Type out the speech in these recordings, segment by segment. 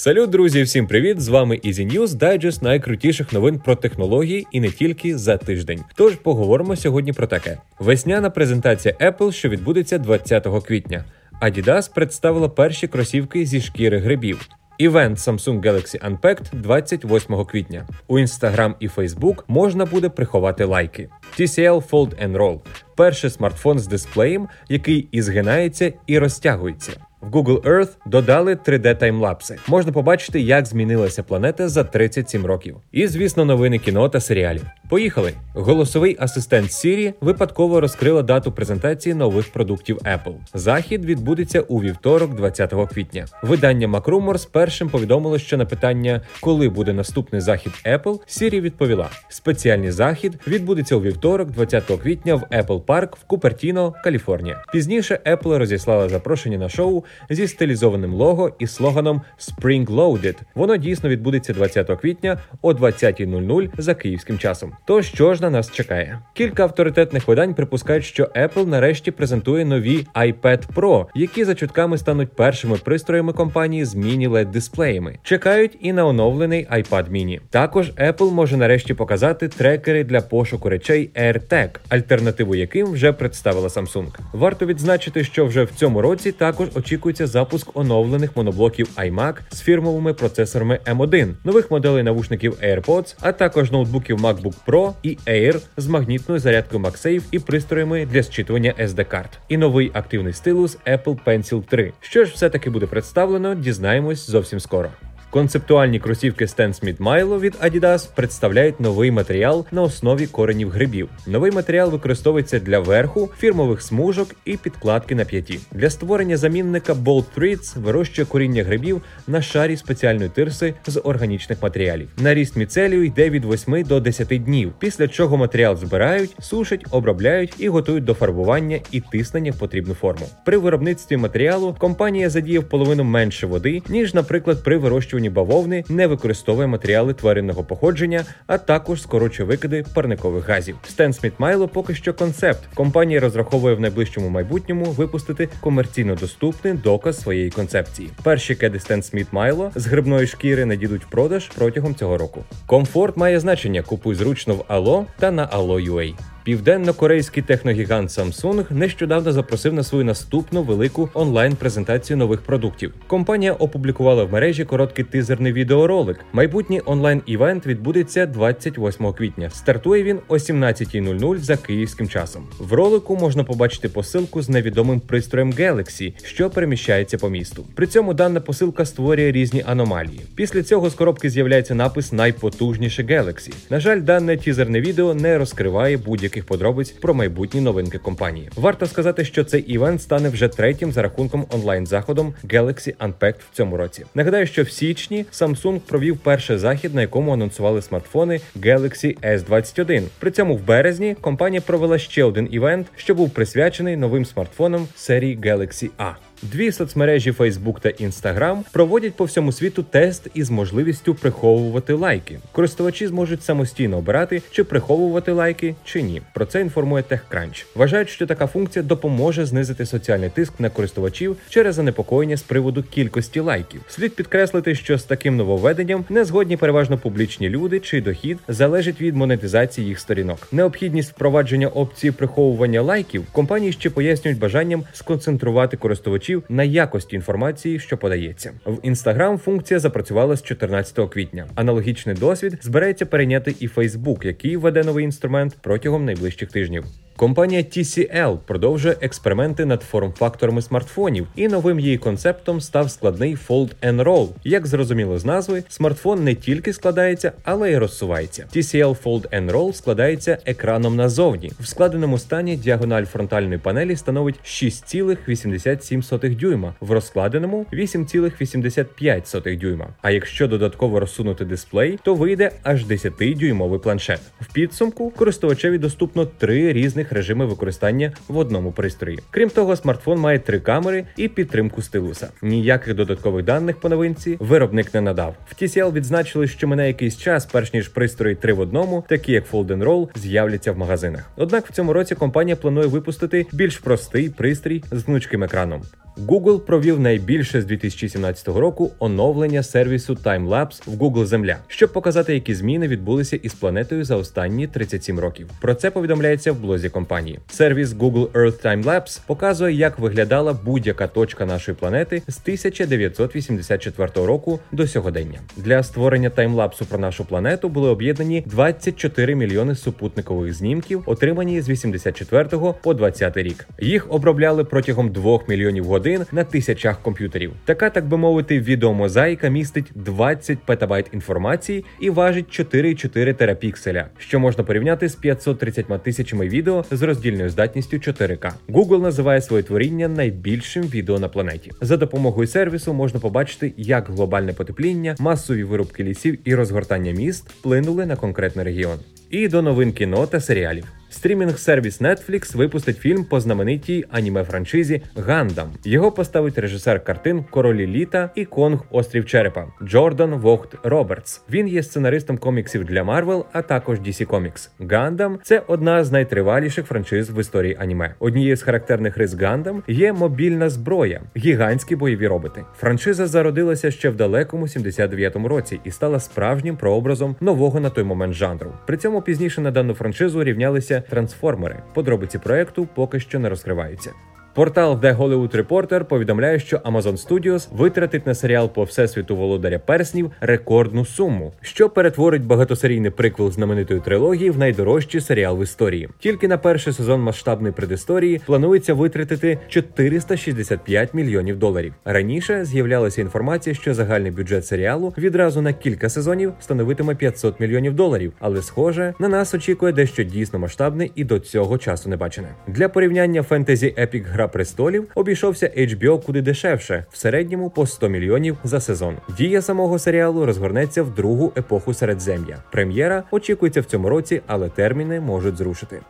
Салют, друзі, всім привіт! З вами Easy News, дайджест найкрутіших новин про технології і не тільки за тиждень. Тож поговоримо сьогодні про таке: весняна презентація Apple, що відбудеться 20 квітня. Adidas представила перші кросівки зі шкіри грибів. Івент Samsung Galaxy Unpacked 28 квітня. У Instagram і Facebook можна буде приховати лайки. TCL Fold and Roll – перший смартфон з дисплеєм, який і згинається і розтягується. В Google Earth додали 3D таймлапси. Можна побачити, як змінилася планета за 37 років. І, звісно, новини кіно та серіалів. Поїхали! Голосовий асистент Siri випадково розкрила дату презентації нових продуктів Apple. Захід відбудеться у вівторок, 20 квітня. Видання MacRumors першим повідомило, що на питання, коли буде наступний захід Apple, Siri відповіла: спеціальний захід відбудеться у вівторок, 20 квітня, в Apple Park в Купертіно, Каліфорнія. Пізніше Apple розіслала запрошення на шоу зі стилізованим лого і слоганом Spring Loaded. Воно дійсно відбудеться 20 квітня о 20.00 за київським часом. То що ж на нас чекає? Кілька авторитетних видань припускають, що Apple нарешті презентує нові iPad Pro, які за чутками стануть першими пристроями компанії з міні-led дисплеями. Чекають і на оновлений iPad mini. Також Apple може нарешті показати трекери для пошуку речей AirTag, альтернативу яким вже представила Samsung. Варто відзначити, що вже в цьому році також очікується запуск оновлених моноблоків iMac з фірмовими процесорами M1, нових моделей навушників AirPods, а також ноутбуків MacBook Pro і Air з магнітною зарядкою MagSafe і пристроями для зчитування SD карт, і новий активний стилус Apple Pencil 3. Що ж все таки буде представлено, дізнаємось зовсім скоро. Концептуальні кросівки Stan Smith Milo від Adidas представляють новий матеріал на основі коренів грибів. Новий матеріал використовується для верху, фірмових смужок і підкладки на п'яті. Для створення замінника Bolt Treats вирощує коріння грибів на шарі спеціальної тирси з органічних матеріалів. Наріст міцелію йде від 8 до 10 днів, після чого матеріал збирають, сушать, обробляють і готують до фарбування і тиснення в потрібну форму. При виробництві матеріалу компанія задіє в половину менше води, ніж, наприклад, при вирощуванні вирощуванні бавовни не використовує матеріали тваринного походження, а також скорочує викиди парникових газів. Stan Smith Mylo поки що концепт. Компанія розраховує в найближчому майбутньому випустити комерційно доступний доказ своєї концепції. Перші кеди Stan Smith Mylo з грибної шкіри надійдуть в продаж протягом цього року. Комфорт має значення. Купуй зручно в Allo та на Allo.ua. Південно-корейський техногігант Samsung нещодавно запросив на свою наступну велику онлайн-презентацію нових продуктів. Компанія опублікувала в мережі короткий тизерний відеоролик. Майбутній онлайн-івент відбудеться 28 квітня. Стартує він о 17.00 за київським часом. В ролику можна побачити посилку з невідомим пристроєм Galaxy, що переміщається по місту. При цьому дана посилка створює різні аномалії. Після цього з коробки з'являється напис Найпотужніше Galaxy. На жаль, дане тізерне відео не розкриває будь-яких подробиць про майбутні новинки компанії. Варто сказати, що цей івент стане вже третім за рахунком онлайн-заходом Galaxy Unpacked в цьому році. Нагадаю, що в січні Samsung провів перший захід, на якому анонсували смартфони Galaxy S21. При цьому в березні компанія провела ще один івент, що був присвячений новим смартфонам серії Galaxy A. Дві соцмережі Facebook та Instagram проводять по всьому світу тест із можливістю приховувати лайки. Користувачі зможуть самостійно обирати, чи приховувати лайки, чи ні. Про це інформує TechCrunch. Вважають, що така функція допоможе знизити соціальний тиск на користувачів через занепокоєння з приводу кількості лайків. Слід підкреслити, що з таким нововведенням не згодні переважно публічні люди, чий дохід залежить від монетизації їх сторінок. Необхідність впровадження опції приховування лайків компанії ще пояснюють бажанням сконцентрувати користувачів користувачів на якості інформації, що подається. В Instagram функція запрацювала з 14 квітня. Аналогічний досвід збирається перейняти і Facebook, який введе новий інструмент протягом найближчих тижнів. Компанія TCL продовжує експерименти над форм-факторами смартфонів, і новим її концептом став складний Fold and Roll. Як зрозуміло з назви, смартфон не тільки складається, але й розсувається. TCL Fold and Roll складається екраном назовні. В складеному стані діагональ фронтальної панелі становить 6,87 дюйма, в розкладеному 8,85 дюйма. А якщо додатково розсунути дисплей, то вийде аж 10-дюймовий планшет. В підсумку користувачеві доступно три різних режими використання в одному пристрої. Крім того, смартфон має три камери і підтримку стилуса. Ніяких додаткових даних по новинці виробник не надав. В TCL відзначили, що мене якийсь час, перш ніж пристрої три в одному, такі як Fold Roll, з'являться в магазинах. Однак в цьому році компанія планує випустити більш простий пристрій з гнучким екраном. Google провів найбільше з 2017 року оновлення сервісу TimeLapse в Google Земля, щоб показати, які зміни відбулися із планетою за останні 37 років. Про це повідомляється в блозі компанії. Сервіс Google Earth Timelapse показує, як виглядала будь-яка точка нашої планети з 1984 року до сьогодення. Для створення таймлапсу про нашу планету були об'єднані 24 мільйони супутникових знімків, отримані з 84 по 20 рік. Їх обробляли протягом 2 мільйонів годин на тисячах комп'ютерів. Така, так би мовити, відеомозаїка містить 20 петабайт інформації і важить 4,4 терапікселя, що можна порівняти з 530 тисячами відео з роздільною здатністю 4К. Google називає своє творіння найбільшим відео на планеті. За допомогою сервісу можна побачити, як глобальне потепління, масові вирубки лісів і розгортання міст вплинули на конкретний регіон. І до новин кіно та серіалів. Стрімінг-сервіс Netflix випустить фільм по знаменитій аніме франшизі Гандам. Його поставить режисер картин Королі літа і Конг Острів Черепа Джордан Вогт Робертс. Він є сценаристом коміксів для Marvel, а також DC Comics. Гандам це одна з найтриваліших франшиз в історії аніме. Однією з характерних рис Гандам є мобільна зброя, гігантські бойові роботи. Франшиза зародилася ще в далекому 79-му році і стала справжнім прообразом нового на той момент жанру. При цьому пізніше на дану франшизу рівнялися трансформери. Подробиці проекту поки що не розкриваються. Портал The Hollywood Reporter повідомляє, що Amazon Studios витратить на серіал по всесвіту володаря перснів рекордну суму, що перетворить багатосерійний приквел знаменитої трилогії в найдорожчий серіал в історії. Тільки на перший сезон масштабної предісторії планується витратити 465 мільйонів доларів. Раніше з'являлася інформація, що загальний бюджет серіалу відразу на кілька сезонів становитиме 500 мільйонів доларів, але схоже на нас очікує дещо дійсно масштабне і до цього часу не бачене. Для порівняння фентезі епік Гра престолів обійшовся HBO куди дешевше, в середньому по 100 мільйонів за сезон. Дія самого серіалу розгорнеться в другу епоху Середзем'я. Прем'єра очікується в цьому році, але терміни можуть зрушити.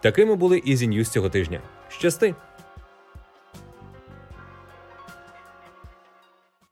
Такими були Easy News цього тижня. Щасти!